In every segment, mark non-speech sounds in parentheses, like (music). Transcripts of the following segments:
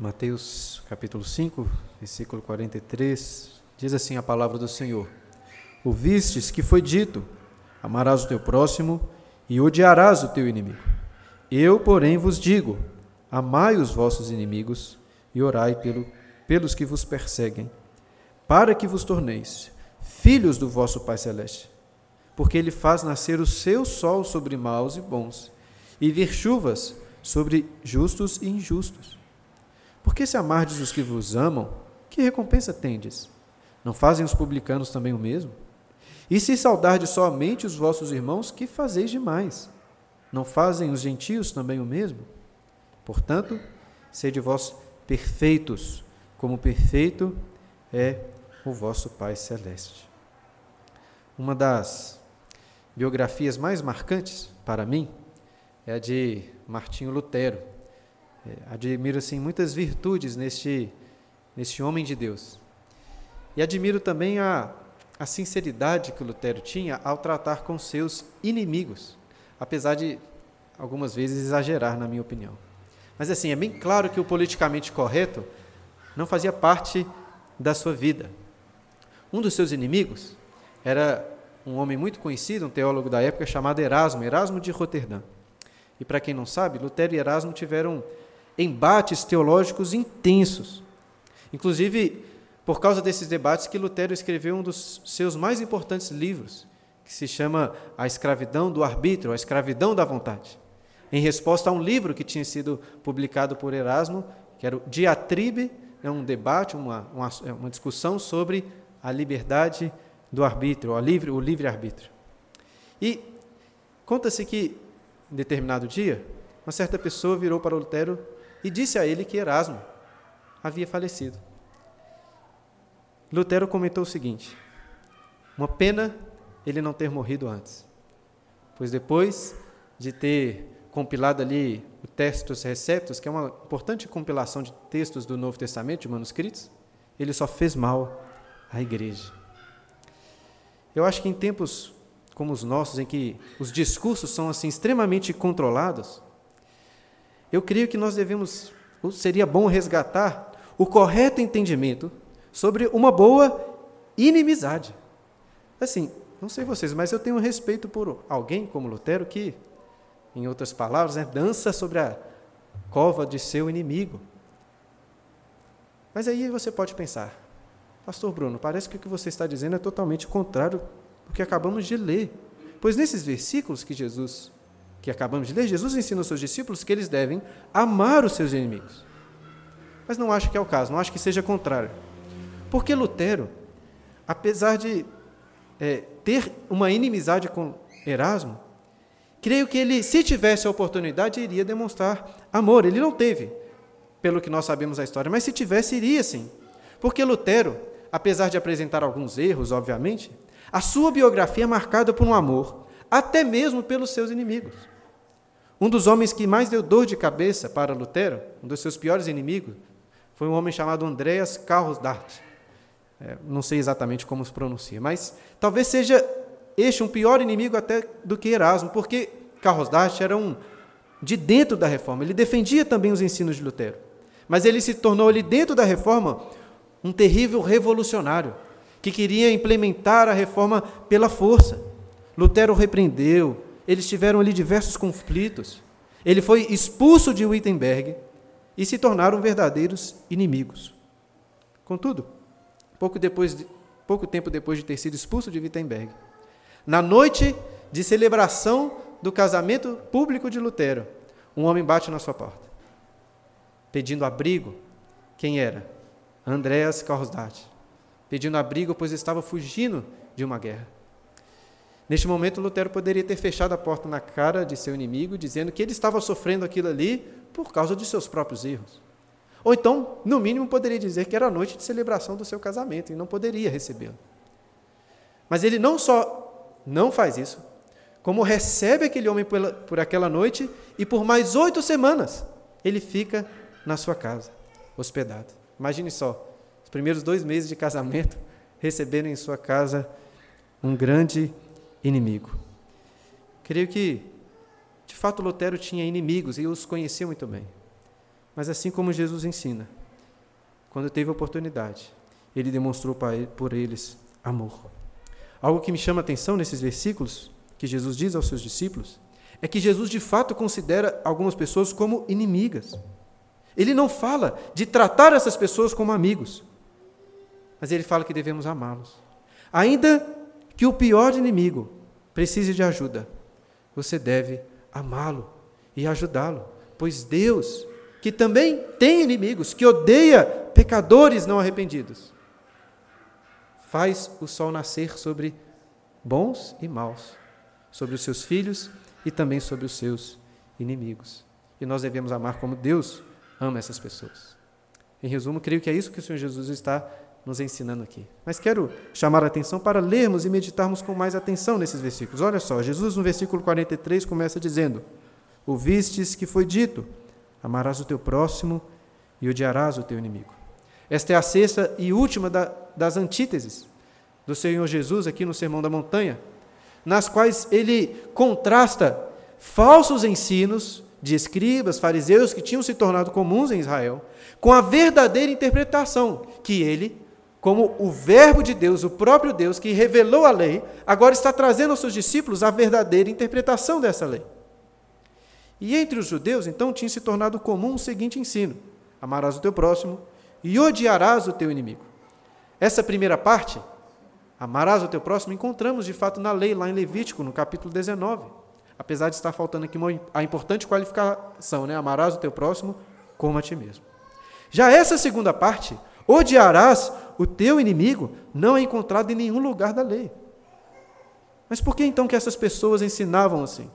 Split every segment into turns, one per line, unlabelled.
Mateus capítulo 5, versículo 43, diz assim a palavra do Senhor: Ouvistes que foi dito: Amarás o teu próximo e odiarás o teu inimigo. Eu, porém, vos digo: Amai os vossos inimigos e orai pelo, pelos que vos perseguem, para que vos torneis filhos do vosso Pai Celeste. Porque ele faz nascer o seu sol sobre maus e bons, e vir chuvas sobre justos e injustos. Porque se amardes os que vos amam, que recompensa tendes? Não fazem os publicanos também o mesmo? E se saudardes somente os vossos irmãos, que fazeis demais? Não fazem os gentios também o mesmo? Portanto, sede vós perfeitos, como perfeito é o vosso Pai Celeste. Uma das biografias mais marcantes para mim é a de Martinho Lutero. É, admiro assim muitas virtudes neste neste homem de Deus. E admiro também a a sinceridade que Lutero tinha ao tratar com seus inimigos, apesar de algumas vezes exagerar, na minha opinião. Mas assim, é bem claro que o politicamente correto não fazia parte da sua vida. Um dos seus inimigos era um homem muito conhecido, um teólogo da época chamado Erasmo, Erasmo de Roterdã. E para quem não sabe, Lutero e Erasmo tiveram embates teológicos intensos. Inclusive, por causa desses debates que Lutero escreveu um dos seus mais importantes livros, que se chama A Escravidão do Arbítrio, A Escravidão da Vontade, em resposta a um livro que tinha sido publicado por Erasmo, que era o Diatribe, é um debate, uma, uma, uma discussão sobre a liberdade do arbítrio, o livre, o livre arbítrio. E conta-se que, em determinado dia, uma certa pessoa virou para Lutero e disse a ele que Erasmo havia falecido. Lutero comentou o seguinte: uma pena ele não ter morrido antes, pois depois de ter compilado ali o Textus Receptus, que é uma importante compilação de textos do Novo Testamento, de manuscritos, ele só fez mal à igreja. Eu acho que em tempos como os nossos, em que os discursos são assim extremamente controlados, eu creio que nós devemos, seria bom resgatar o correto entendimento sobre uma boa inimizade. Assim, não sei vocês, mas eu tenho respeito por alguém como Lutero que, em outras palavras, né, dança sobre a cova de seu inimigo. Mas aí você pode pensar, Pastor Bruno, parece que o que você está dizendo é totalmente contrário do que acabamos de ler. Pois nesses versículos que Jesus, que acabamos de ler, Jesus ensina aos seus discípulos que eles devem amar os seus inimigos. Mas não acho que é o caso, não acho que seja contrário. Porque Lutero, apesar de é, ter uma inimizade com Erasmo, creio que ele, se tivesse a oportunidade, iria demonstrar amor. Ele não teve, pelo que nós sabemos a história, mas se tivesse, iria sim. Porque Lutero, apesar de apresentar alguns erros, obviamente, a sua biografia é marcada por um amor, até mesmo pelos seus inimigos. Um dos homens que mais deu dor de cabeça para Lutero, um dos seus piores inimigos, foi um homem chamado Andreas Karlsdart. É, não sei exatamente como se pronuncia, mas talvez seja este um pior inimigo até do que Erasmo, porque Karlsdart era um de dentro da reforma, ele defendia também os ensinos de Lutero, mas ele se tornou ali dentro da reforma um terrível revolucionário que queria implementar a reforma pela força. Lutero repreendeu, eles tiveram ali diversos conflitos. Ele foi expulso de Wittenberg e se tornaram verdadeiros inimigos. Contudo, pouco, depois de, pouco tempo depois de ter sido expulso de Wittenberg. Na noite de celebração do casamento público de Lutero, um homem bate na sua porta, pedindo abrigo. Quem era? Andreas Karlsdart. Pedindo abrigo, pois estava fugindo de uma guerra. Neste momento, Lutero poderia ter fechado a porta na cara de seu inimigo, dizendo que ele estava sofrendo aquilo ali por causa de seus próprios erros. Ou então, no mínimo, poderia dizer que era a noite de celebração do seu casamento e não poderia recebê-lo. Mas ele não só não faz isso, como recebe aquele homem por, aquela noite e por mais oito semanas ele fica na sua casa, hospedado. Imagine só, os primeiros dois meses de casamento, (laughs) recebendo em sua casa um grande inimigo. Creio que, de fato, Lutero tinha inimigos e os conhecia muito bem. Mas assim como Jesus ensina, quando teve oportunidade, ele demonstrou por eles amor. Algo que me chama a atenção nesses versículos que Jesus diz aos seus discípulos é que Jesus de fato considera algumas pessoas como inimigas. Ele não fala de tratar essas pessoas como amigos, mas ele fala que devemos amá-los. Ainda que o pior inimigo precise de ajuda, você deve amá-lo e ajudá-lo, pois Deus, que também tem inimigos, que odeia pecadores não arrependidos, faz o sol nascer sobre bons e maus, sobre os seus filhos e também sobre os seus inimigos. E nós devemos amar como Deus ama essas pessoas. Em resumo, creio que é isso que o Senhor Jesus está nos ensinando aqui. Mas quero chamar a atenção para lermos e meditarmos com mais atenção nesses versículos. Olha só, Jesus no versículo 43 começa dizendo: Ouvistes que foi dito: Amarás o teu próximo e odiarás o teu inimigo. Esta é a sexta e última da, das antíteses do Senhor Jesus aqui no Sermão da Montanha, nas quais ele contrasta falsos ensinos de escribas, fariseus que tinham se tornado comuns em Israel, com a verdadeira interpretação que ele, como o Verbo de Deus, o próprio Deus que revelou a lei, agora está trazendo aos seus discípulos a verdadeira interpretação dessa lei. E entre os judeus, então, tinha se tornado comum o seguinte ensino: amarás o teu próximo e odiarás o teu inimigo. Essa primeira parte, amarás o teu próximo, encontramos de fato na lei, lá em Levítico, no capítulo 19 apesar de estar faltando aqui uma, a importante qualificação, né? Amarás o teu próximo como a ti mesmo. Já essa segunda parte, odiarás o teu inimigo, não é encontrado em nenhum lugar da lei. Mas por que então que essas pessoas ensinavam assim?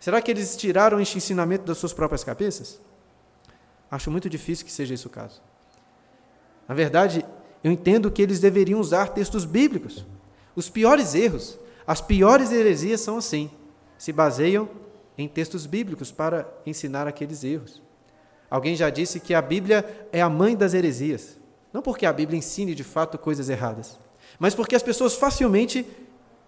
Será que eles tiraram este ensinamento das suas próprias cabeças? Acho muito difícil que seja esse o caso. Na verdade, eu entendo que eles deveriam usar textos bíblicos. Os piores erros, as piores heresias são assim se baseiam em textos bíblicos para ensinar aqueles erros. Alguém já disse que a Bíblia é a mãe das heresias. Não porque a Bíblia ensine de fato coisas erradas, mas porque as pessoas facilmente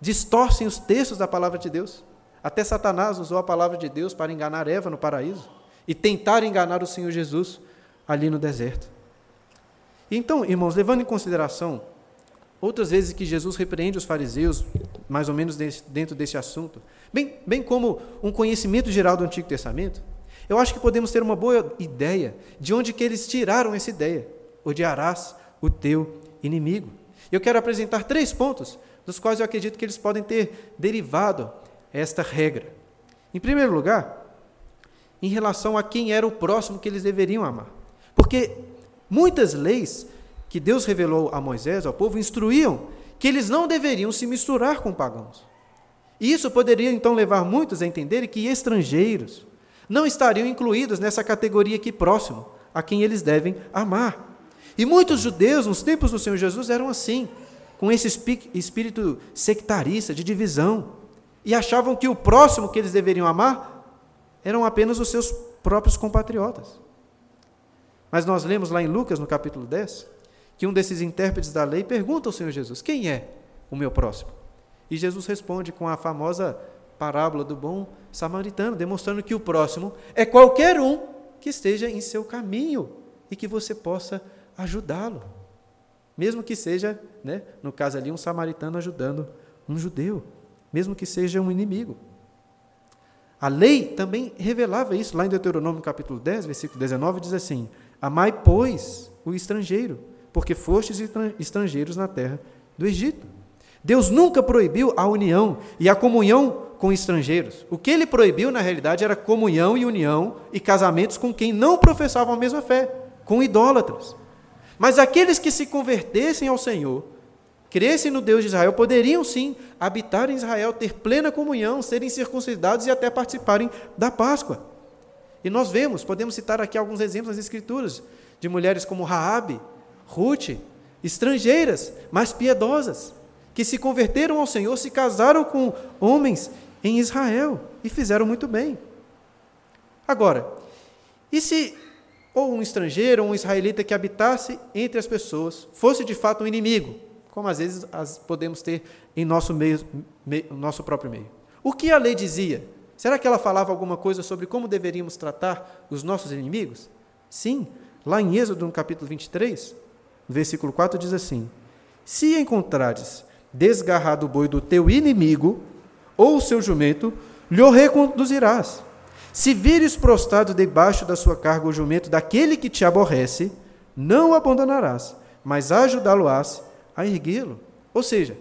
distorcem os textos da palavra de Deus. Até Satanás usou a palavra de Deus para enganar Eva no paraíso e tentar enganar o Senhor Jesus ali no deserto. Então, irmãos, levando em consideração outras vezes que Jesus repreende os fariseus, mais ou menos dentro desse assunto, bem, bem como um conhecimento geral do Antigo Testamento, eu acho que podemos ter uma boa ideia de onde que eles tiraram essa ideia. Odiarás o teu inimigo. Eu quero apresentar três pontos, dos quais eu acredito que eles podem ter derivado esta regra. Em primeiro lugar, em relação a quem era o próximo que eles deveriam amar. Porque muitas leis que Deus revelou a Moisés, ao povo, instruíam que eles não deveriam se misturar com pagãos. E isso poderia então levar muitos a entenderem que estrangeiros não estariam incluídos nessa categoria aqui próximo, a quem eles devem amar. E muitos judeus, nos tempos do Senhor Jesus, eram assim, com esse espírito sectarista, de divisão, e achavam que o próximo que eles deveriam amar eram apenas os seus próprios compatriotas. Mas nós lemos lá em Lucas, no capítulo 10, que um desses intérpretes da lei pergunta ao Senhor Jesus: Quem é o meu próximo? E Jesus responde com a famosa parábola do bom samaritano, demonstrando que o próximo é qualquer um que esteja em seu caminho e que você possa ajudá-lo. Mesmo que seja, né, no caso ali, um samaritano ajudando um judeu, mesmo que seja um inimigo. A lei também revelava isso, lá em Deuteronômio capítulo 10, versículo 19, diz assim: Amai, pois, o estrangeiro, porque fostes estrangeiros na terra do Egito. Deus nunca proibiu a união e a comunhão com estrangeiros. O que ele proibiu, na realidade, era comunhão e união e casamentos com quem não professavam a mesma fé, com idólatras. Mas aqueles que se convertessem ao Senhor, crescem no Deus de Israel, poderiam sim habitar em Israel, ter plena comunhão, serem circuncidados e até participarem da Páscoa. E nós vemos, podemos citar aqui alguns exemplos nas Escrituras, de mulheres como Raabe, Ruth, estrangeiras, mas piedosas, que se converteram ao Senhor, se casaram com homens em Israel e fizeram muito bem. Agora, e se ou um estrangeiro ou um israelita que habitasse entre as pessoas fosse de fato um inimigo, como às vezes as podemos ter em nosso meio, nosso próprio meio? O que a lei dizia? Será que ela falava alguma coisa sobre como deveríamos tratar os nossos inimigos? Sim, lá em Êxodo, no capítulo 23, versículo 4, diz assim: Se encontrares desgarrado o boi do teu inimigo, ou o seu jumento, lhe reconduzirás. Se vires prostrado debaixo da sua carga o jumento daquele que te aborrece, não o abandonarás, mas ajudá-lo-ás a erguê-lo. Ou seja,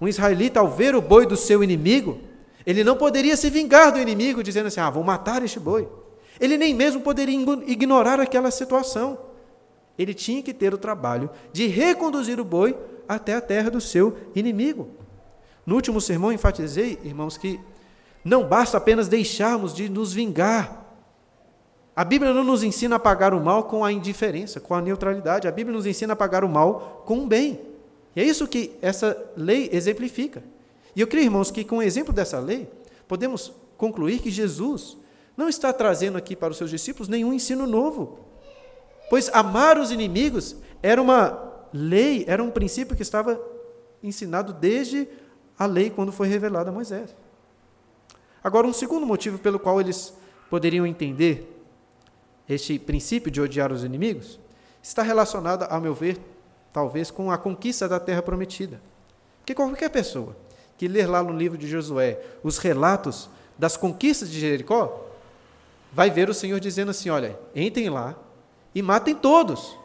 um israelita, ao ver o boi do seu inimigo, ele não poderia se vingar do inimigo, dizendo assim: ah, vou matar este boi. Ele nem mesmo poderia ignorar aquela situação. Ele tinha que ter o trabalho de reconduzir o boi até a terra do seu inimigo. No último sermão, enfatizei, irmãos, que não basta apenas deixarmos de nos vingar. A Bíblia não nos ensina a pagar o mal com a indiferença, com a neutralidade. A Bíblia nos ensina a pagar o mal com o bem. E é isso que essa lei exemplifica. E eu creio, irmãos, que com o exemplo dessa lei, podemos concluir que Jesus não está trazendo aqui para os seus discípulos nenhum ensino novo. Pois amar os inimigos era uma lei, era um princípio que estava ensinado desde a lei quando foi revelada a Moisés. Agora, um segundo motivo pelo qual eles poderiam entender este princípio de odiar os inimigos está relacionado, a meu ver, talvez com a conquista da terra prometida. Porque qualquer pessoa que ler lá no livro de Josué os relatos das conquistas de Jericó, vai ver o Senhor dizendo assim: olha, entrem lá e matem todos.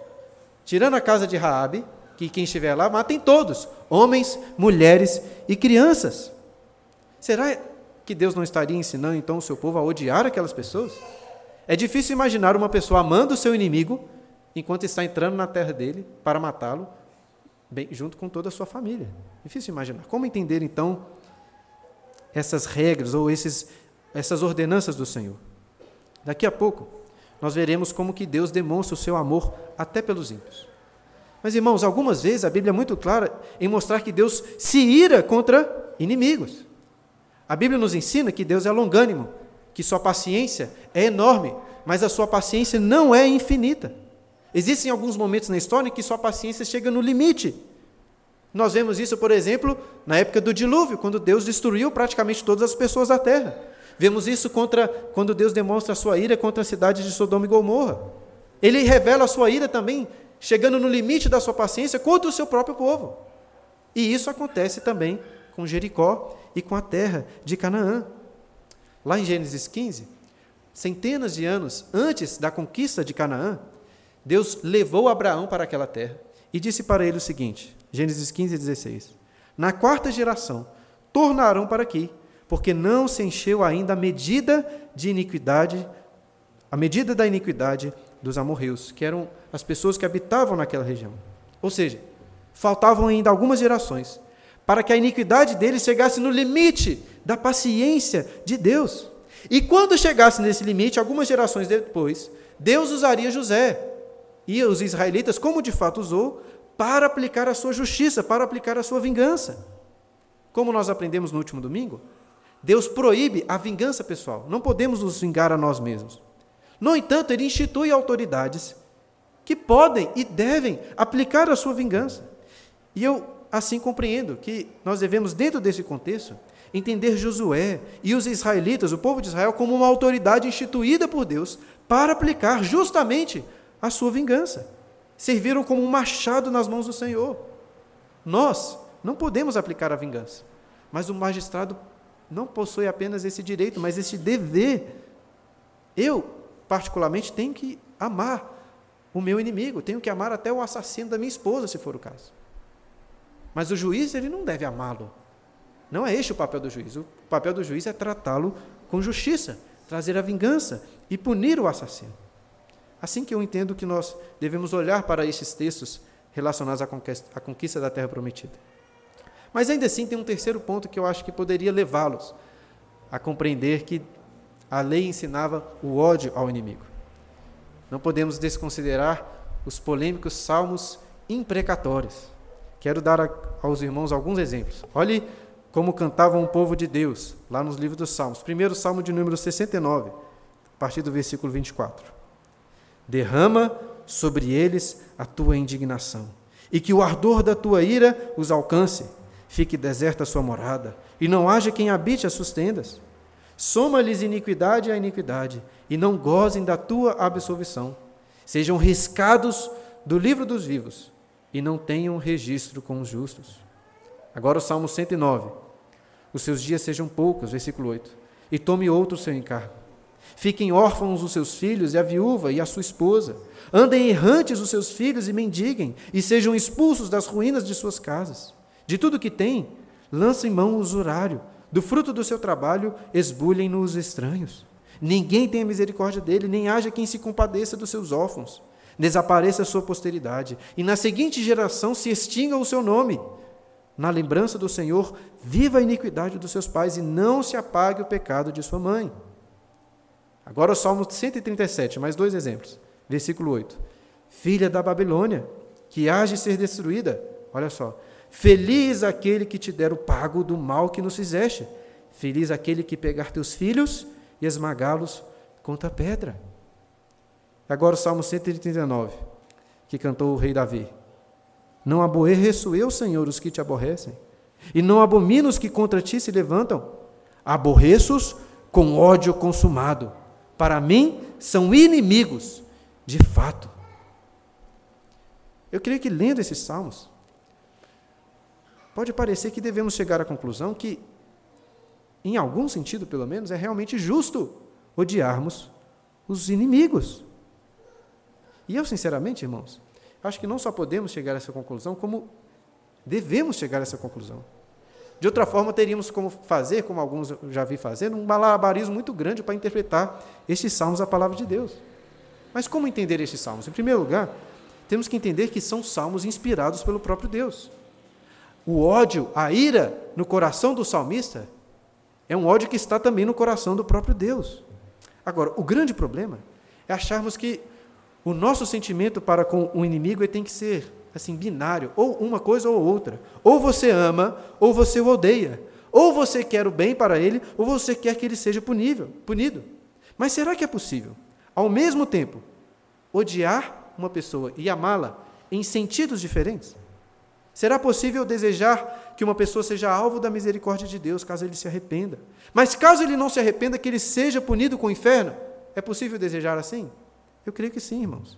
Tirando a casa de Raabe, que quem estiver lá, matem todos, homens, mulheres e crianças. Será que Deus não estaria ensinando então o seu povo a odiar aquelas pessoas? É difícil imaginar uma pessoa amando o seu inimigo enquanto está entrando na terra dele para matá-lo, junto com toda a sua família. Difícil imaginar. Como entender então essas regras ou esses, essas ordenanças do Senhor? Daqui a pouco nós veremos como que Deus demonstra o seu amor até pelos ímpios. Mas irmãos, algumas vezes a Bíblia é muito clara em mostrar que Deus se ira contra inimigos. A Bíblia nos ensina que Deus é longânimo, que sua paciência é enorme, mas a sua paciência não é infinita. Existem alguns momentos na história em que sua paciência chega no limite. Nós vemos isso, por exemplo, na época do dilúvio, quando Deus destruiu praticamente todas as pessoas da terra. Vemos isso contra quando Deus demonstra a sua ira contra a cidade de Sodoma e Gomorra. Ele revela a sua ira também, chegando no limite da sua paciência contra o seu próprio povo. E isso acontece também com Jericó e com a terra de Canaã. Lá em Gênesis 15, centenas de anos antes da conquista de Canaã, Deus levou Abraão para aquela terra e disse para ele o seguinte: Gênesis 15, 16: Na quarta geração tornarão para aqui, porque não se encheu ainda a medida de iniquidade, a medida da iniquidade dos amorreus, que eram as pessoas que habitavam naquela região. Ou seja, faltavam ainda algumas gerações para que a iniquidade deles chegasse no limite da paciência de Deus. E quando chegasse nesse limite, algumas gerações depois, Deus usaria José e os israelitas, como de fato usou, para aplicar a sua justiça, para aplicar a sua vingança. Como nós aprendemos no último domingo, Deus proíbe a vingança pessoal. Não podemos nos vingar a nós mesmos. No entanto, ele institui autoridades que podem e devem aplicar a sua vingança. E eu assim compreendo que nós devemos, dentro desse contexto, entender Josué e os israelitas, o povo de Israel, como uma autoridade instituída por Deus para aplicar justamente a sua vingança. Serviram como um machado nas mãos do Senhor. Nós não podemos aplicar a vingança, mas o magistrado não possui apenas esse direito, mas esse dever. Eu, particularmente, tenho que amar o meu inimigo, tenho que amar até o assassino da minha esposa, se for o caso. Mas o juiz, ele não deve amá-lo. Não é este o papel do juiz. O papel do juiz é tratá-lo com justiça, trazer a vingança e punir o assassino. Assim que eu entendo que nós devemos olhar para estes textos relacionados à conquista, à conquista da terra prometida. Mas ainda assim tem um terceiro ponto que eu acho que poderia levá-los a compreender que a lei ensinava o ódio ao inimigo. Não podemos desconsiderar os polêmicos salmos imprecatórios. Quero dar a, aos irmãos alguns exemplos. Olhe como cantava um povo de Deus, lá nos livros dos Salmos. Primeiro Salmo de número 69, a partir do versículo 24. Derrama sobre eles a tua indignação, e que o ardor da tua ira os alcance. Fique deserta a sua morada, e não haja quem habite as suas tendas. Soma-lhes iniquidade a iniquidade, e não gozem da tua absolvição. sejam riscados do livro dos vivos e não tenham registro com os justos. Agora o Salmo 109. Os seus dias sejam poucos, versículo 8, e tome outro seu encargo. Fiquem órfãos os seus filhos e a viúva e a sua esposa. Andem errantes os seus filhos e mendiguem, e sejam expulsos das ruínas de suas casas. De tudo que têm, lancem mão o usurário. Do fruto do seu trabalho, esbulhem-no os estranhos. Ninguém tenha misericórdia dele, nem haja quem se compadeça dos seus órfãos. Desapareça a sua posteridade, e na seguinte geração se extinga o seu nome. Na lembrança do Senhor, viva a iniquidade dos seus pais, e não se apague o pecado de sua mãe. Agora o Salmo 137, mais dois exemplos. Versículo 8. Filha da Babilônia, que age ser destruída. Olha só. Feliz aquele que te der o pago do mal que nos fizeste. Feliz aquele que pegar teus filhos e esmagá-los contra a pedra. Agora o Salmo 139, que cantou o rei Davi. Não aborreço eu, Senhor, os que te aborrecem, e não abomino os que contra ti se levantam. Aborreço-os com ódio consumado. Para mim, são inimigos, de fato. Eu creio que lendo esses salmos, pode parecer que devemos chegar à conclusão que em algum sentido pelo menos, é realmente justo odiarmos os inimigos. E eu, sinceramente, irmãos, acho que não só podemos chegar a essa conclusão, como devemos chegar a essa conclusão. De outra forma, teríamos como fazer, como alguns já vi fazendo, um malabarismo muito grande para interpretar estes salmos a palavra de Deus. Mas como entender estes salmos? Em primeiro lugar, temos que entender que são salmos inspirados pelo próprio Deus. O ódio, a ira no coração do salmista é um ódio que está também no coração do próprio Deus. Agora, o grande problema é acharmos que o nosso sentimento para com o inimigo tem que ser assim binário, ou uma coisa ou outra. Ou você ama, ou você o odeia. Ou você quer o bem para ele, ou você quer que ele seja punível, punido. Mas será que é possível, ao mesmo tempo, odiar uma pessoa e amá-la em sentidos diferentes? Será possível desejar que uma pessoa seja alvo da misericórdia de Deus, caso ele se arrependa? Mas caso ele não se arrependa, que ele seja punido com o inferno? É possível desejar assim? Eu creio que sim, irmãos.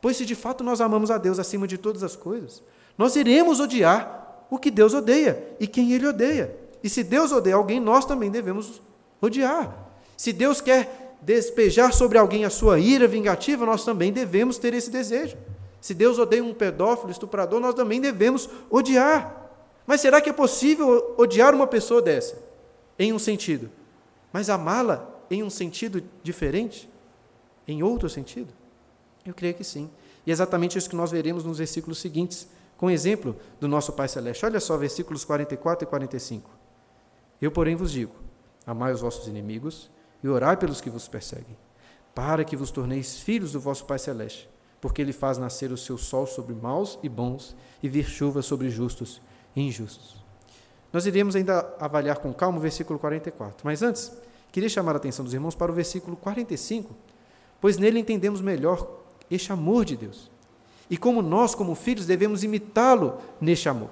Pois se de fato nós amamos a Deus acima de todas as coisas, nós iremos odiar o que Deus odeia e quem ele odeia. E se Deus odeia alguém, nós também devemos odiar. Se Deus quer despejar sobre alguém a sua ira vingativa, nós também devemos ter esse desejo. Se Deus odeia um pedófilo, estuprador, nós também devemos odiar. Mas será que é possível odiar uma pessoa dessa? Em um sentido. Mas amá-la em um sentido diferente? Em outro sentido? Eu creio que sim. E é exatamente isso que nós veremos nos versículos seguintes, com exemplo do nosso Pai Celeste. Olha só, versículos 44 e 45. Eu, porém, vos digo: amai os vossos inimigos e orai pelos que vos perseguem, para que vos torneis filhos do vosso Pai Celeste porque ele faz nascer o seu sol sobre maus e bons e vir chuva sobre justos e injustos. Nós iremos ainda avaliar com calma o versículo 44, mas antes, queria chamar a atenção dos irmãos para o versículo 45, pois nele entendemos melhor este amor de Deus. E como nós, como filhos, devemos imitá-lo neste amor.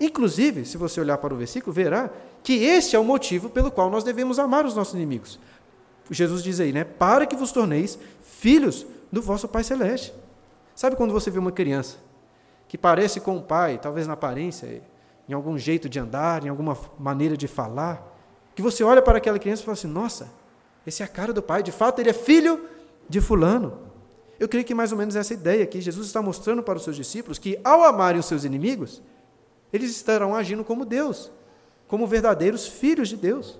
Inclusive, se você olhar para o versículo, verá que este é o motivo pelo qual nós devemos amar os nossos inimigos. Jesus diz aí, né? Para que vos torneis filhos do vosso Pai Celeste. Sabe quando você vê uma criança que parece com o pai, talvez na aparência, em algum jeito de andar, em alguma maneira de falar, que você olha para aquela criança e fala assim: nossa, esse é a cara do pai, de fato ele é filho de Fulano. Eu creio que mais ou menos essa ideia aqui, Jesus está mostrando para os seus discípulos que, ao amarem os seus inimigos, eles estarão agindo como Deus, como verdadeiros filhos de Deus.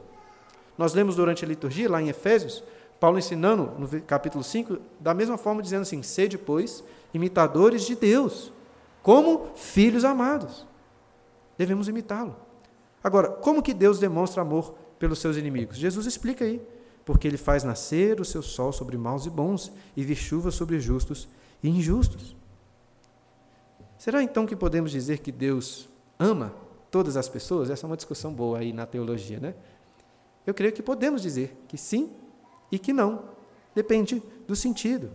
Nós lemos durante a liturgia, lá em Efésios, Paulo ensinando no capítulo 5, da mesma forma, dizendo assim: sede, pois, imitadores de Deus, como filhos amados. Devemos imitá-lo. Agora, como que Deus demonstra amor pelos seus inimigos? Jesus explica aí. Porque ele faz nascer o seu sol sobre maus e bons, e vir chuva sobre justos e injustos. Será então que podemos dizer que Deus ama todas as pessoas? Essa é uma discussão boa aí na teologia, né? Eu creio que podemos dizer que sim e que não. Depende do sentido.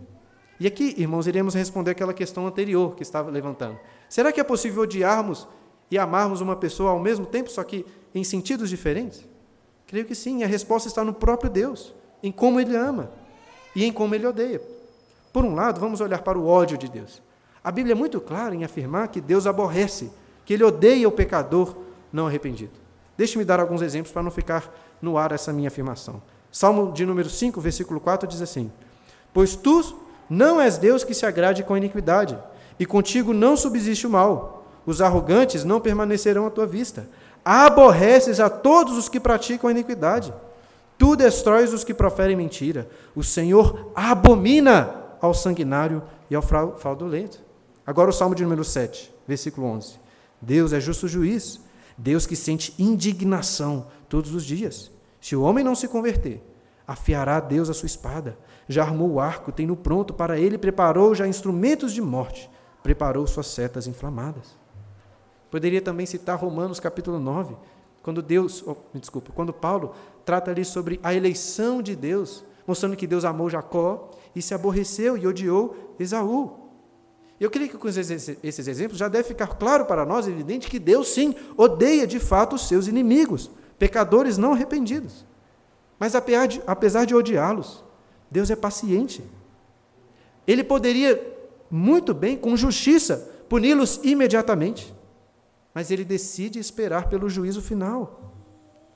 E aqui, irmãos, iremos responder aquela questão anterior que estava levantando. Será que é possível odiarmos e amarmos uma pessoa ao mesmo tempo, só que em sentidos diferentes? Creio que sim. A resposta está no próprio Deus, em como Ele ama e em como Ele odeia. Por um lado, vamos olhar para o ódio de Deus. A Bíblia é muito clara em afirmar que Deus aborrece, que ele odeia o pecador não arrependido. Deixe-me dar alguns exemplos para não ficar no ar essa minha afirmação. Salmo de número 5, versículo 4 diz assim: Pois tu não és Deus que se agrade com a iniquidade, e contigo não subsiste o mal. Os arrogantes não permanecerão à tua vista. Aborreces a todos os que praticam a iniquidade. Tu destróis os que proferem mentira. O Senhor abomina ao sanguinário e ao fraudulento. Agora o Salmo de número 7, versículo 11. Deus é justo juiz, Deus que sente indignação todos os dias. Se o homem não se converter, afiará Deus a sua espada já armou o arco, tem no pronto, para ele preparou já instrumentos de morte, preparou suas setas inflamadas. Poderia também citar Romanos capítulo 9, quando Deus, oh, me desculpa, quando Paulo trata ali sobre a eleição de Deus, mostrando que Deus amou Jacó e se aborreceu e odiou Esaú. Eu creio que com esses exemplos já deve ficar claro para nós, evidente, que Deus sim odeia de fato os seus inimigos, pecadores não arrependidos. Mas apesar de, odiá-los, Deus é paciente. Ele poderia muito bem, com justiça, puni-los imediatamente. Mas ele decide esperar pelo juízo final.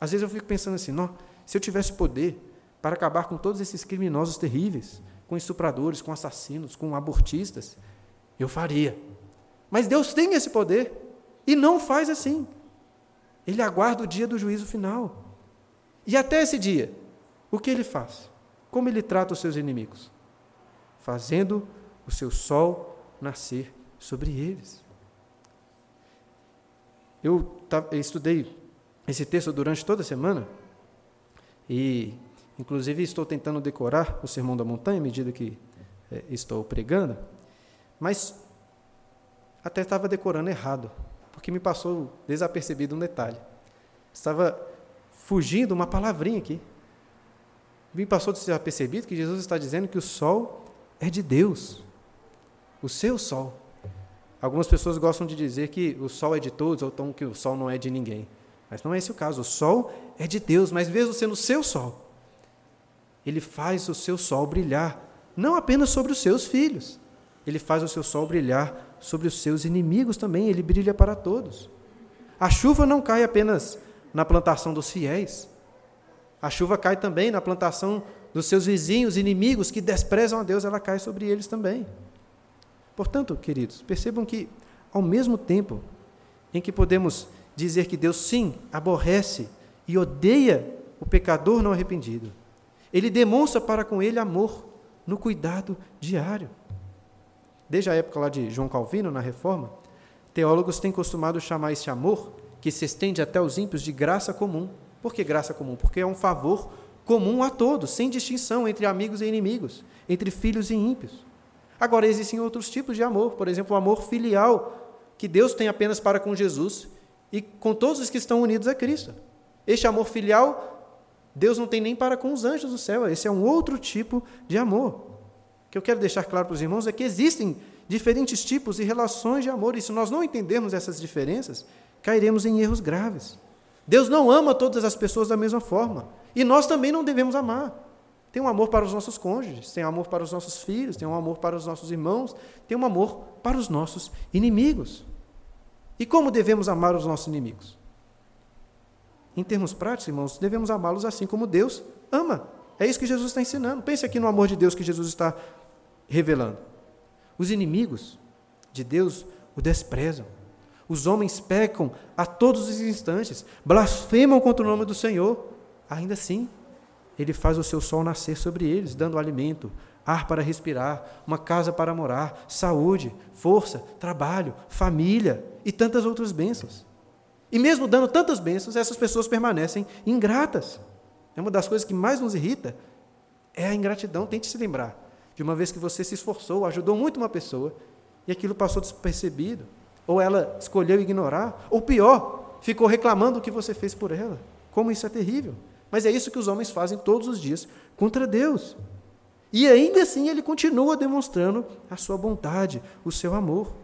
Às vezes eu fico pensando assim: não, se eu tivesse poder para acabar com todos esses criminosos terríveis, com estupradores, com assassinos, com abortistas, eu faria. Mas Deus tem esse poder e não faz assim. Ele aguarda o dia do juízo final. E até esse dia, o que ele faz? Como ele trata os seus inimigos? Fazendo o seu sol nascer sobre eles. Eu, estudei esse texto durante toda a semana e, inclusive, estou tentando decorar o Sermão da Montanha à medida que é, estou pregando, mas até estava decorando errado, porque me passou desapercebido um detalhe. Estava fugindo uma palavrinha aqui. Me passou de ser percebido que Jesus está dizendo que o sol é de Deus. O seu sol. Algumas pessoas gostam de dizer que o sol é de todos, ou que o sol não é de ninguém. Mas não é esse o caso. O sol é de Deus, mas mesmo sendo o seu sol, ele faz o seu sol brilhar, não apenas sobre os seus filhos, ele faz o seu sol brilhar sobre os seus inimigos também, ele brilha para todos. A chuva não cai apenas na plantação dos fiéis, a chuva cai também na plantação dos seus vizinhos, inimigos que desprezam a Deus, ela cai sobre eles também. Portanto, queridos, percebam que, ao mesmo tempo em que podemos dizer que Deus, sim, aborrece e odeia o pecador não arrependido, ele demonstra para com ele amor no cuidado diário. Desde a época lá de João Calvino, na Reforma, teólogos têm costumado chamar esse amor, que se estende até os ímpios, de graça comum. Por que graça comum? Porque é um favor comum a todos, sem distinção entre amigos e inimigos, entre filhos e ímpios. Agora, existem outros tipos de amor, por exemplo, o amor filial, que Deus tem apenas para com Jesus e com todos os que estão unidos a Cristo. Este amor filial, Deus não tem nem para com os anjos do céu, esse é um outro tipo de amor. O que eu quero deixar claro para os irmãos é que existem diferentes tipos e relações de amor, e se nós não entendermos essas diferenças, cairemos em erros graves. Deus não ama todas as pessoas da mesma forma. E nós também não devemos amar. Tem um amor para os nossos cônjuges, tem um amor para os nossos filhos, tem um amor para os nossos irmãos, tem um amor para os nossos inimigos. E como devemos amar os nossos inimigos? Em termos práticos, irmãos, devemos amá-los assim como Deus ama. É isso que Jesus está ensinando. Pense aqui no amor de Deus que Jesus está revelando. Os inimigos de Deus o desprezam. Os homens pecam a todos os instantes, blasfemam contra o nome do Senhor. Ainda assim, ele faz o seu sol nascer sobre eles, dando alimento, ar para respirar, uma casa para morar, saúde, força, trabalho, família e tantas outras bênçãos. E mesmo dando tantas bênçãos, essas pessoas permanecem ingratas. É uma das coisas que mais nos irrita é a ingratidão. Tente se lembrar de uma vez que você se esforçou, ajudou muito uma pessoa e aquilo passou despercebido ou ela escolheu ignorar, ou pior, ficou reclamando o que você fez por ela. Como isso é terrível. Mas é isso que os homens fazem todos os dias contra Deus. E ainda assim ele continua demonstrando a sua bondade, o seu amor.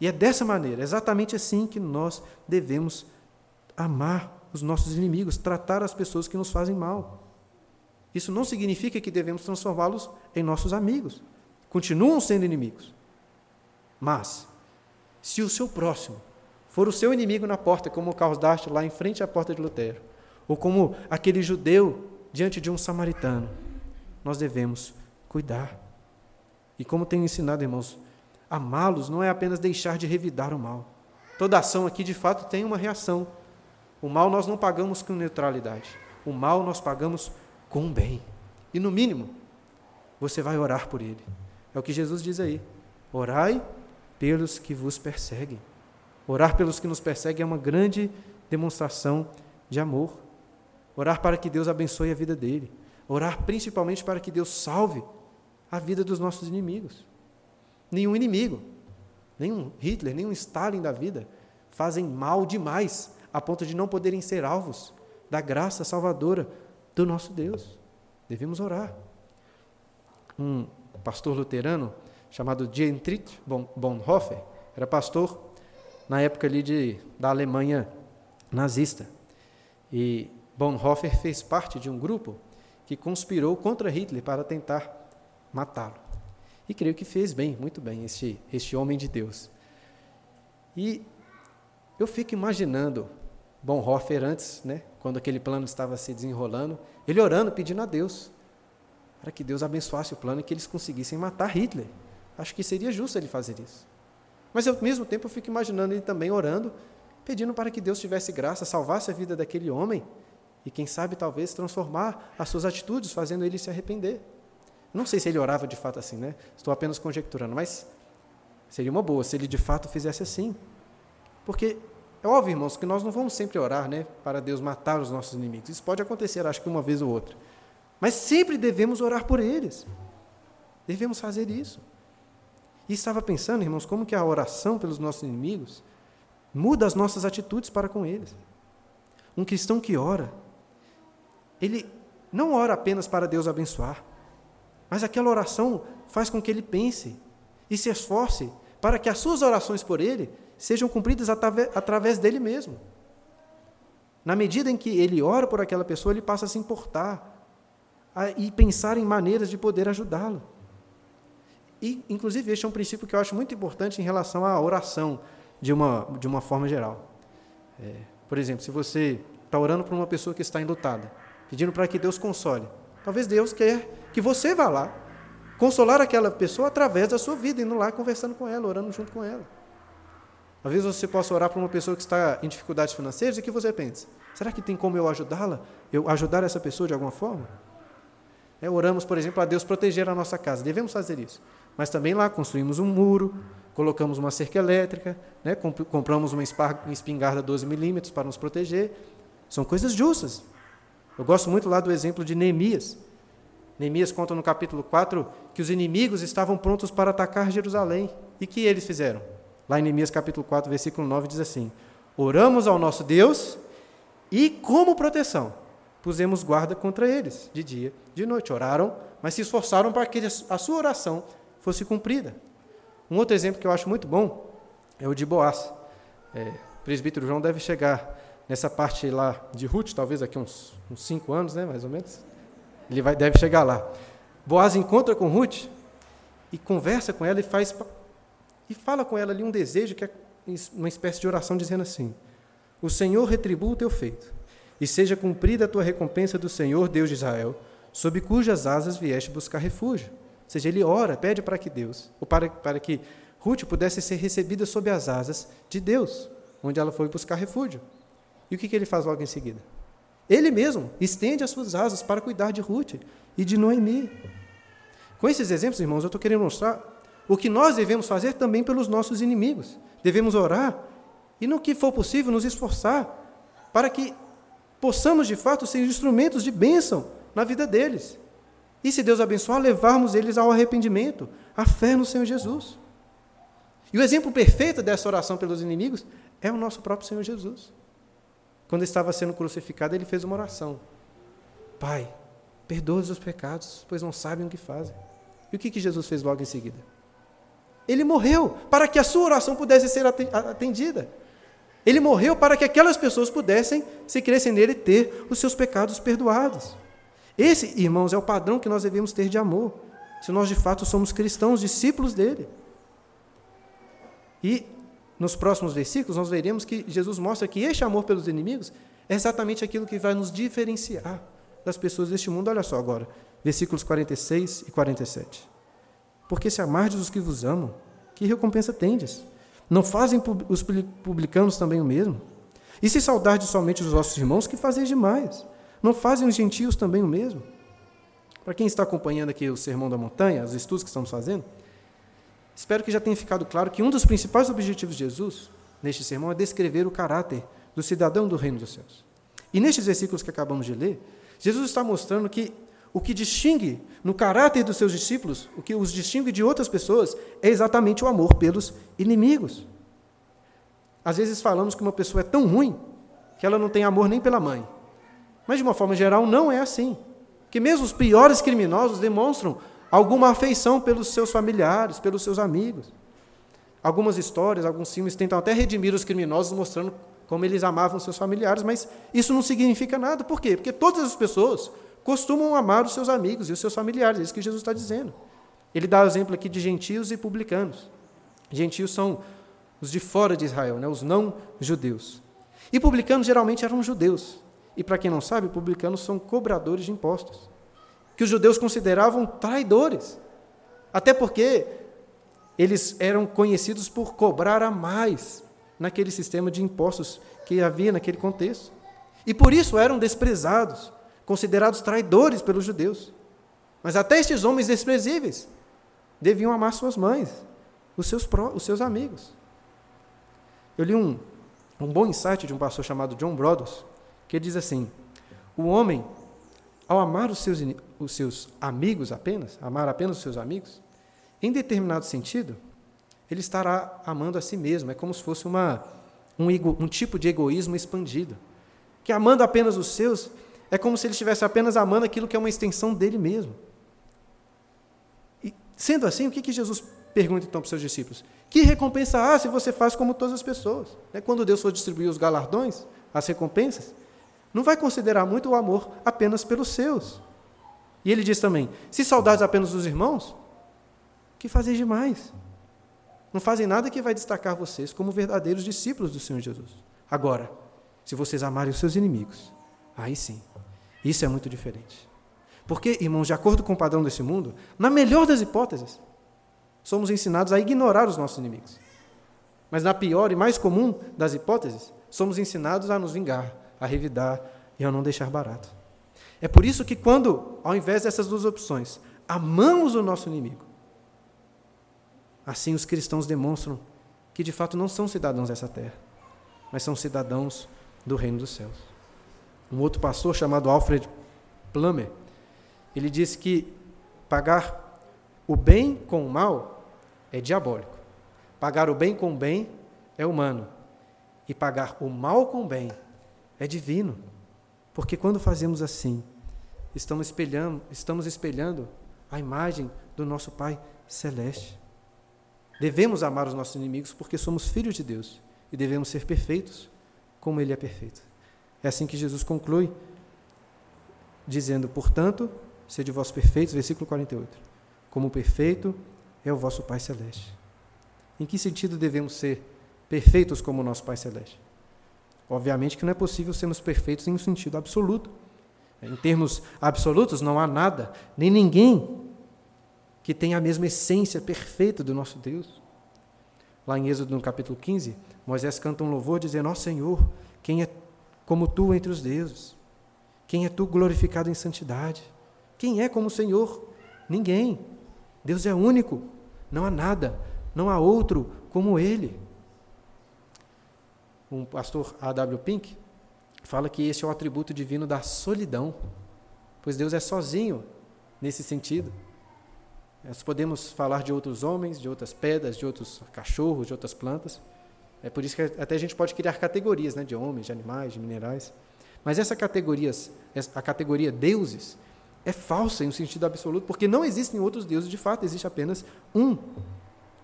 E é dessa maneira, exatamente assim, que nós devemos amar os nossos inimigos, tratar as pessoas que nos fazem mal. Isso não significa que devemos transformá-los em nossos amigos. Continuam sendo inimigos. Mas, se o seu próximo for o seu inimigo na porta, como o Carlos Dast lá em frente à porta de Lutero, ou como aquele judeu diante de um samaritano, nós devemos cuidar. E como tenho ensinado, irmãos, amá-los não é apenas deixar de revidar o mal. Toda ação aqui, de fato, tem uma reação. O mal nós não pagamos com neutralidade. O mal nós pagamos com o bem. E no mínimo, você vai orar por ele. É o que Jesus diz aí. Orai pelos que vos perseguem. Orar pelos que nos perseguem é uma grande demonstração de amor. Orar para que Deus abençoe a vida dele. Orar principalmente para que Deus salve a vida dos nossos inimigos. Nenhum inimigo, nenhum Hitler, nenhum Stalin da vida fazem mal demais a ponto de não poderem ser alvos da graça salvadora do nosso Deus. Devemos orar. Um pastor luterano chamado Dietrich Bonhoeffer era pastor na época ali de, da Alemanha nazista. E Bonhoeffer fez parte de um grupo que conspirou contra Hitler para tentar matá-lo. E creio que fez bem, muito bem, este, este homem de Deus. E eu fico imaginando Bonhoeffer antes, né, quando aquele plano estava se desenrolando, ele orando, pedindo a Deus para que Deus abençoasse o plano e que eles conseguissem matar Hitler. Acho que seria justo ele fazer isso. Mas ao mesmo tempo eu fico imaginando ele também orando, pedindo para que Deus tivesse graça, salvasse a vida daquele homem e quem sabe talvez transformar as suas atitudes, fazendo ele se arrepender. Não sei se ele orava de fato assim, né? Estou apenas conjecturando, mas seria uma boa se ele de fato fizesse assim. Porque é óbvio, irmãos, que nós não vamos sempre orar né, para Deus matar os nossos inimigos. Isso pode acontecer, acho que uma vez ou outra. Mas sempre devemos orar por eles. Devemos fazer isso. E estava pensando, irmãos, como que a oração pelos nossos inimigos muda as nossas atitudes para com eles. Um cristão que ora, ele não ora apenas para Deus abençoar, mas aquela oração faz com que ele pense e se esforce para que as suas orações por ele sejam cumpridas através dele mesmo. Na medida em que ele ora por aquela pessoa, ele passa a se importar a, e pensar em maneiras de poder ajudá-lo. E, inclusive, este é um princípio que eu acho muito importante em relação à oração, de uma, de uma forma geral. É, por exemplo, se você está orando por uma pessoa que está enlutada, pedindo para que Deus console, talvez Deus quer que você vá lá consolar aquela pessoa através da sua vida, indo lá conversando com ela, orando junto com ela. Às vezes você possa orar para uma pessoa que está em dificuldades financeiras e que você pensa: será que tem como eu ajudá-la? Eu ajudar essa pessoa de alguma forma? É, oramos, por exemplo, a Deus proteger a nossa casa. Devemos fazer isso. Mas também lá construímos um muro, colocamos uma cerca elétrica, né, compramos uma espingarda 12 milímetros para nos proteger. São coisas justas. Eu gosto muito lá do exemplo de Neemias. Neemias conta no capítulo 4 que os inimigos estavam prontos para atacar Jerusalém. E que eles fizeram? Lá em Neemias capítulo 4, versículo 9 diz assim: Oramos ao nosso Deus e, como proteção, pusemos guarda contra eles, de dia, de noite. Oraram, mas se esforçaram para que a sua oração fosse cumprida. Um outro exemplo que eu acho muito bom é o de Boaz. É, o presbítero João deve chegar nessa parte lá de Ruth, talvez aqui uns, uns cinco anos, né, mais ou menos. Ele vai, deve chegar lá. Boaz encontra com Ruth e conversa com ela e faz e fala com ela ali um desejo que é uma espécie de oração dizendo assim: O Senhor retribua o teu feito, e seja cumprida a tua recompensa do Senhor, Deus de Israel, sob cujas asas vieste buscar refúgio. Ou seja, ele ora, pede para que Deus, ou para, para que Ruth pudesse ser recebida sob as asas de Deus, onde ela foi buscar refúgio. E o que, que ele faz logo em seguida? Ele mesmo estende as suas asas para cuidar de Ruth e de Noemi. Com esses exemplos, irmãos, eu estou querendo mostrar o que nós devemos fazer também pelos nossos inimigos. Devemos orar e, no que for possível, nos esforçar para que possamos, de fato, ser instrumentos de bênção na vida deles. E, se Deus abençoar, levarmos eles ao arrependimento, à fé no Senhor Jesus. E o exemplo perfeito dessa oração pelos inimigos é o nosso próprio Senhor Jesus. Quando estava sendo crucificado, ele fez uma oração: Pai, perdoa os pecados, pois não sabem o que fazem. E o que, que Jesus fez logo em seguida? Ele morreu para que a sua oração pudesse ser atendida. Ele morreu para que aquelas pessoas pudessem, se crescem nele, ter os seus pecados perdoados. Esse, irmãos, é o padrão que nós devemos ter de amor, se nós de fato somos cristãos, discípulos dele. E nos próximos versículos nós veremos que Jesus mostra que este amor pelos inimigos é exatamente aquilo que vai nos diferenciar das pessoas deste mundo. Olha só agora, versículos 46 e 47. Porque se amardes os que vos amam, que recompensa tendes? Não fazem os publicanos também o mesmo? E se saudardes somente os vossos irmãos, que fazeis demais? Não fazem os gentios também o mesmo? Para quem está acompanhando aqui o Sermão da Montanha, os estudos que estamos fazendo, espero que já tenha ficado claro que um dos principais objetivos de Jesus neste sermão é descrever o caráter do cidadão do reino dos céus. E nestes versículos que acabamos de ler, Jesus está mostrando que o que distingue no caráter dos seus discípulos, o que os distingue de outras pessoas, é exatamente o amor pelos inimigos. Às vezes falamos que uma pessoa é tão ruim que ela não tem amor nem pela mãe. Mas, de uma forma geral, não é assim. Que mesmo os piores criminosos demonstram alguma afeição pelos seus familiares, pelos seus amigos. Algumas histórias, alguns filmes tentam até redimir os criminosos mostrando como eles amavam seus familiares, mas isso não significa nada. Por quê? Porque todas as pessoas costumam amar os seus amigos e os seus familiares, é isso que Jesus está dizendo. Ele dá o exemplo aqui de gentios e publicanos. Gentios são os de fora de Israel, né, os não judeus. E publicanos geralmente eram judeus. E para quem não sabe, publicanos são cobradores de impostos, que os judeus consideravam traidores. Até porque eles eram conhecidos por cobrar a mais naquele sistema de impostos que havia naquele contexto. E por isso eram desprezados, considerados traidores pelos judeus. Mas até estes homens desprezíveis deviam amar suas mães, os seus, os seus amigos. Eu li um, um bom insight de um pastor chamado John Brodos, que diz assim: o homem, ao amar os seus, os seus amigos apenas, amar apenas os seus amigos, em determinado sentido, ele estará amando a si mesmo. É como se fosse uma, um, ego, um tipo de egoísmo expandido. Que amando apenas os seus, é como se ele estivesse apenas amando aquilo que é uma extensão dele mesmo. E, sendo assim, o que, que Jesus pergunta então para os seus discípulos? Que recompensa há se você faz como todas as pessoas? É quando Deus for distribuir os galardões, as recompensas, não vai considerar muito o amor apenas pelos seus. E ele diz também: se saudades apenas dos irmãos, que fazeis demais? Não fazem nada que vai destacar vocês como verdadeiros discípulos do Senhor Jesus. Agora, se vocês amarem os seus inimigos, aí sim, isso é muito diferente. Porque, irmãos, de acordo com o padrão desse mundo, na melhor das hipóteses, somos ensinados a ignorar os nossos inimigos. Mas na pior e mais comum das hipóteses, somos ensinados a nos vingar, a revidar e a não deixar barato. É por isso que, quando, ao invés dessas duas opções, amamos o nosso inimigo, assim os cristãos demonstram que de fato não são cidadãos dessa terra, mas são cidadãos do reino dos céus. Um outro pastor chamado Alfred Plummer, ele disse que pagar o bem com o mal é diabólico. Pagar o bem com o bem é humano. E pagar o mal com o bem é divino. Porque quando fazemos assim, estamos espelhando, estamos espelhando a imagem do nosso Pai celeste. Devemos amar os nossos inimigos porque somos filhos de Deus e devemos ser perfeitos como Ele é perfeito. É assim que Jesus conclui, dizendo: Portanto, sede vós perfeitos, versículo 48. Como perfeito é o vosso Pai celeste. Em que sentido devemos ser perfeitos como o nosso Pai celeste? Obviamente que não é possível sermos perfeitos em um sentido absoluto. Em termos absolutos, não há nada, nem ninguém que tenha a mesma essência perfeita do nosso Deus. Lá em Êxodo, no capítulo 15, Moisés canta um louvor dizendo: Ó Senhor, quem é como tu entre os deuses? Quem é tu glorificado em santidade? Quem é como o Senhor? Ninguém. Deus é único. Não há nada, não há outro como Ele um pastor A.W. Pink, fala que esse é o atributo divino da solidão, pois Deus é sozinho nesse sentido. Nós podemos falar de outros homens, de outras pedras, de outros cachorros, de outras plantas. É por isso que até a gente pode criar categorias, né, de homens, de animais, de minerais. Mas essa categorias, a categoria deuses, é falsa em um sentido absoluto, porque não existem outros deuses, de fato, existe apenas um.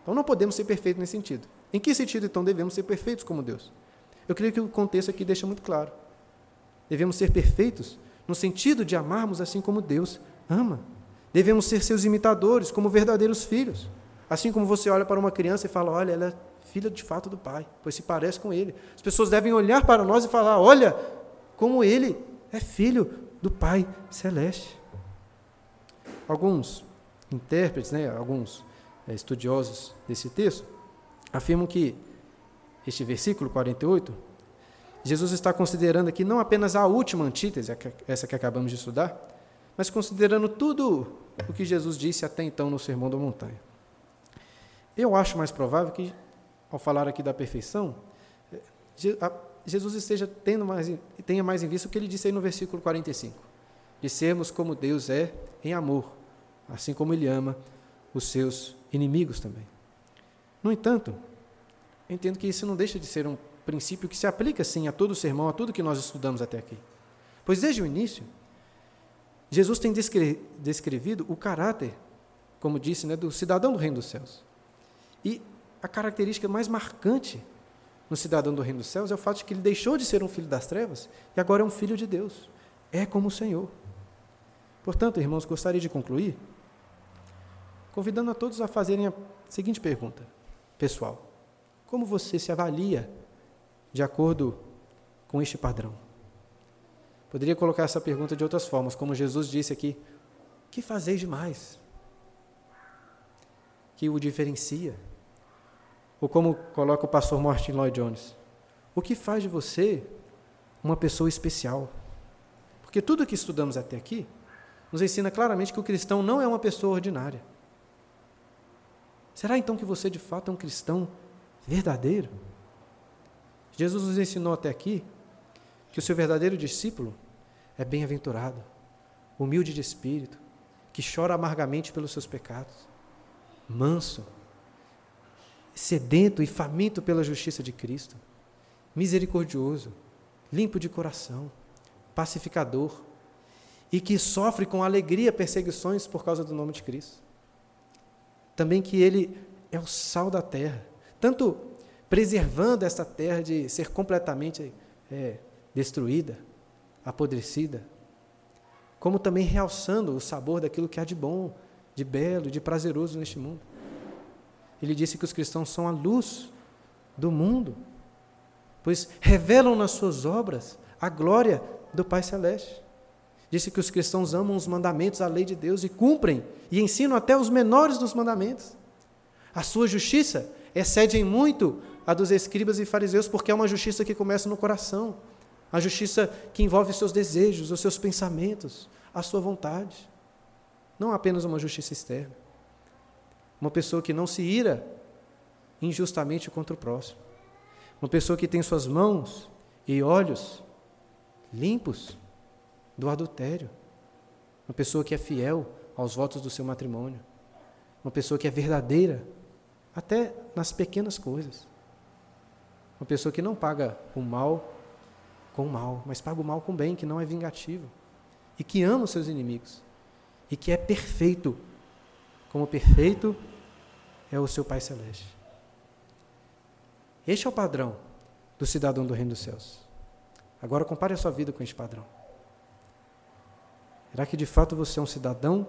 Então não podemos ser perfeitos nesse sentido. Em que sentido, então, devemos ser perfeitos como Deus? Eu creio que o contexto aqui deixa muito claro. Devemos ser perfeitos no sentido de amarmos assim como Deus ama. Devemos ser seus imitadores, como verdadeiros filhos. Assim como você olha para uma criança e fala: Olha, ela é filha de fato do Pai, pois se parece com Ele. As pessoas devem olhar para nós e falar: Olha, como Ele é filho do Pai Celeste. Alguns intérpretes, né, alguns é, estudiosos desse texto, afirmam que este versículo 48, Jesus está considerando aqui não apenas a última antítese, essa que acabamos de estudar, mas considerando tudo o que Jesus disse até então no Sermão da Montanha. Eu acho mais provável que, ao falar aqui da perfeição, Jesus esteja tendo mais, tenha mais em vista o que ele disse aí no versículo 45, de sermos como Deus é em amor, assim como Ele ama os seus inimigos também. No entanto, entendo que isso não deixa de ser um princípio que se aplica, sim, a todo o sermão, a tudo que nós estudamos até aqui. Pois desde o início, Jesus tem descrevido o caráter, como disse, né, do cidadão do reino dos céus. E a característica mais marcante no cidadão do reino dos céus é o fato de que ele deixou de ser um filho das trevas e agora é um filho de Deus. É como o Senhor. Portanto, irmãos, gostaria de concluir convidando a todos a fazerem a seguinte pergunta, pessoal: Como você se avalia de acordo com este padrão? Poderia colocar essa pergunta de outras formas, como Jesus disse aqui: que fazeis demais? Que o diferencia? Ou como coloca o pastor Martin Lloyd Jones: o que faz de você uma pessoa especial? Porque tudo que estudamos até aqui nos ensina claramente que o cristão não é uma pessoa ordinária. Será então que você de fato é um cristão verdadeiro? Jesus nos ensinou até aqui que o seu verdadeiro discípulo é bem-aventurado, humilde de espírito, que chora amargamente pelos seus pecados, manso, sedento e faminto pela justiça de Cristo, misericordioso, limpo de coração, pacificador e que sofre com alegria perseguições por causa do nome de Cristo. Também que ele é o sal da terra, tanto preservando esta terra de ser completamente é, destruída, apodrecida, como também realçando o sabor daquilo que há de bom, de belo, de prazeroso neste mundo. Ele disse que os cristãos são a luz do mundo, pois revelam nas suas obras a glória do Pai Celeste. Disse que os cristãos amam os mandamentos, a lei de Deus e cumprem e ensinam até os menores dos mandamentos. A sua justiça excede em muito a dos escribas e fariseus, porque é uma justiça que começa no coração, a justiça que envolve os seus desejos, os seus pensamentos, a sua vontade. Não apenas uma justiça externa. Uma pessoa que não se ira injustamente contra o próximo. Uma pessoa que tem suas mãos e olhos limpos do adultério. Uma pessoa que é fiel aos votos do seu matrimônio. Uma pessoa que é verdadeira, até nas pequenas coisas. Uma pessoa que não paga o mal com o mal, mas paga o mal com o bem, que não é vingativo. E que ama os seus inimigos. E que é perfeito, como perfeito é o seu Pai Celeste. Este é o padrão do cidadão do Reino dos Céus. Agora compare a sua vida com este padrão. Será que de fato você é um cidadão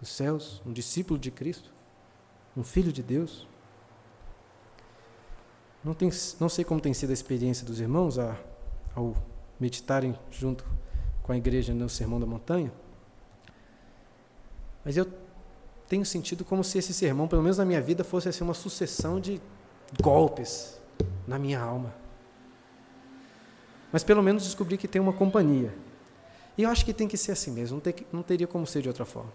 dos céus, um discípulo de Cristo, um filho de Deus? Não, tem, não sei como tem sido a experiência dos irmãos a, ao meditarem junto com a igreja no Sermão da Montanha, mas eu tenho sentido como se esse sermão, pelo menos na minha vida, fosse assim, uma sucessão de golpes na minha alma. Mas pelo menos descobri que tem uma companhia. E eu acho que tem que ser assim mesmo, não, ter, não teria como ser de outra forma.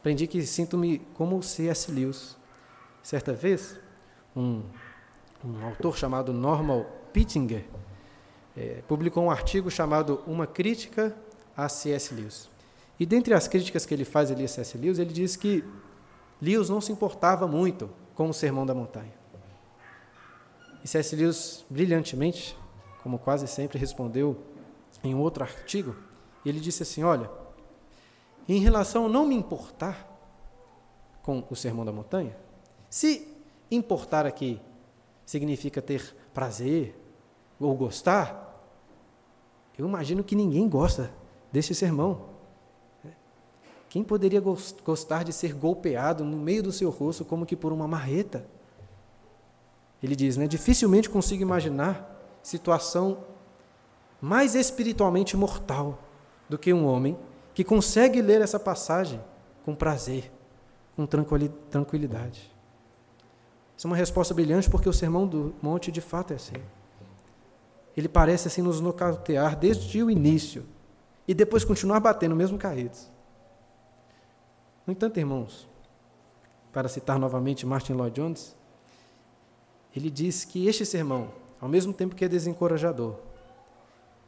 Aprendi que sinto-me como C.S. Lewis. Certa vez, um um autor chamado Norman Pittinger, é, publicou um artigo chamado Uma Crítica a C.S. Lewis. E dentre as críticas que ele faz ali a C.S. Lewis, ele diz que Lewis não se importava muito com o Sermão da Montanha. E C.S. Lewis, brilhantemente, como quase sempre, respondeu em outro artigo, ele disse assim, olha, em relação a não me importar com o Sermão da Montanha, se importar aqui significa ter prazer ou gostar, eu imagino que ninguém gosta deste sermão. Quem poderia gostar de ser golpeado no meio do seu rosto como que por uma marreta? Ele diz, né? Dificilmente consigo imaginar situação mais espiritualmente mortal do que um homem que consegue ler essa passagem com prazer, com tranquilidade. Isso é uma resposta brilhante porque o sermão do monte de fato é assim. Ele parece assim nos nocautear desde o início e depois continuar batendo mesmo caídos. No entanto, irmãos, para citar novamente Martin Lloyd Jones, ele diz que este sermão, ao mesmo tempo que é desencorajador,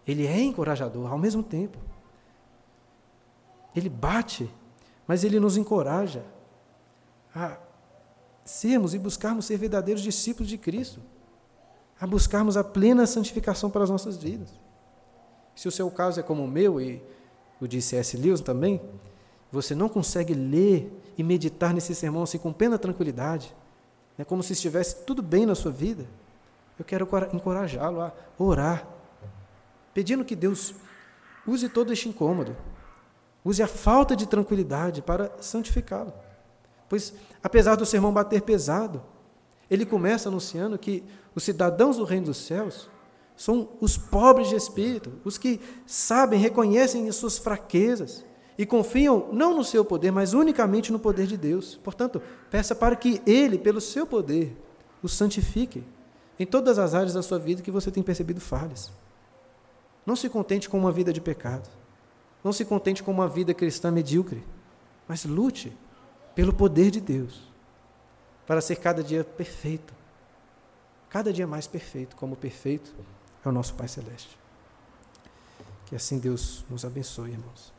ele é encorajador ao mesmo tempo. Ele bate, mas ele nos encoraja a sermos e buscarmos ser verdadeiros discípulos de Cristo, a buscarmos a plena santificação para as nossas vidas. Se o seu caso é como o meu e o de C.S. Lewis também, você não consegue ler e meditar nesse sermão assim com plena tranquilidade, é como se estivesse tudo bem na sua vida, eu quero encorajá-lo a orar, pedindo que Deus use todo este incômodo, use a falta de tranquilidade para santificá-lo. Pois, apesar do sermão bater pesado, ele começa anunciando que os cidadãos do reino dos céus são os pobres de espírito, os que sabem, reconhecem as suas fraquezas, e confiam não no seu poder, mas unicamente no poder de Deus. Portanto, peça para que Ele, pelo seu poder, o santifique em todas as áreas da sua vida que você tem percebido falhas. Não se contente com uma vida de pecado. Não se contente com uma vida cristã medíocre. Mas lute pelo poder de Deus para ser cada dia perfeito. Cada dia mais perfeito, como perfeito é o nosso Pai Celeste. Que assim Deus nos abençoe, irmãos.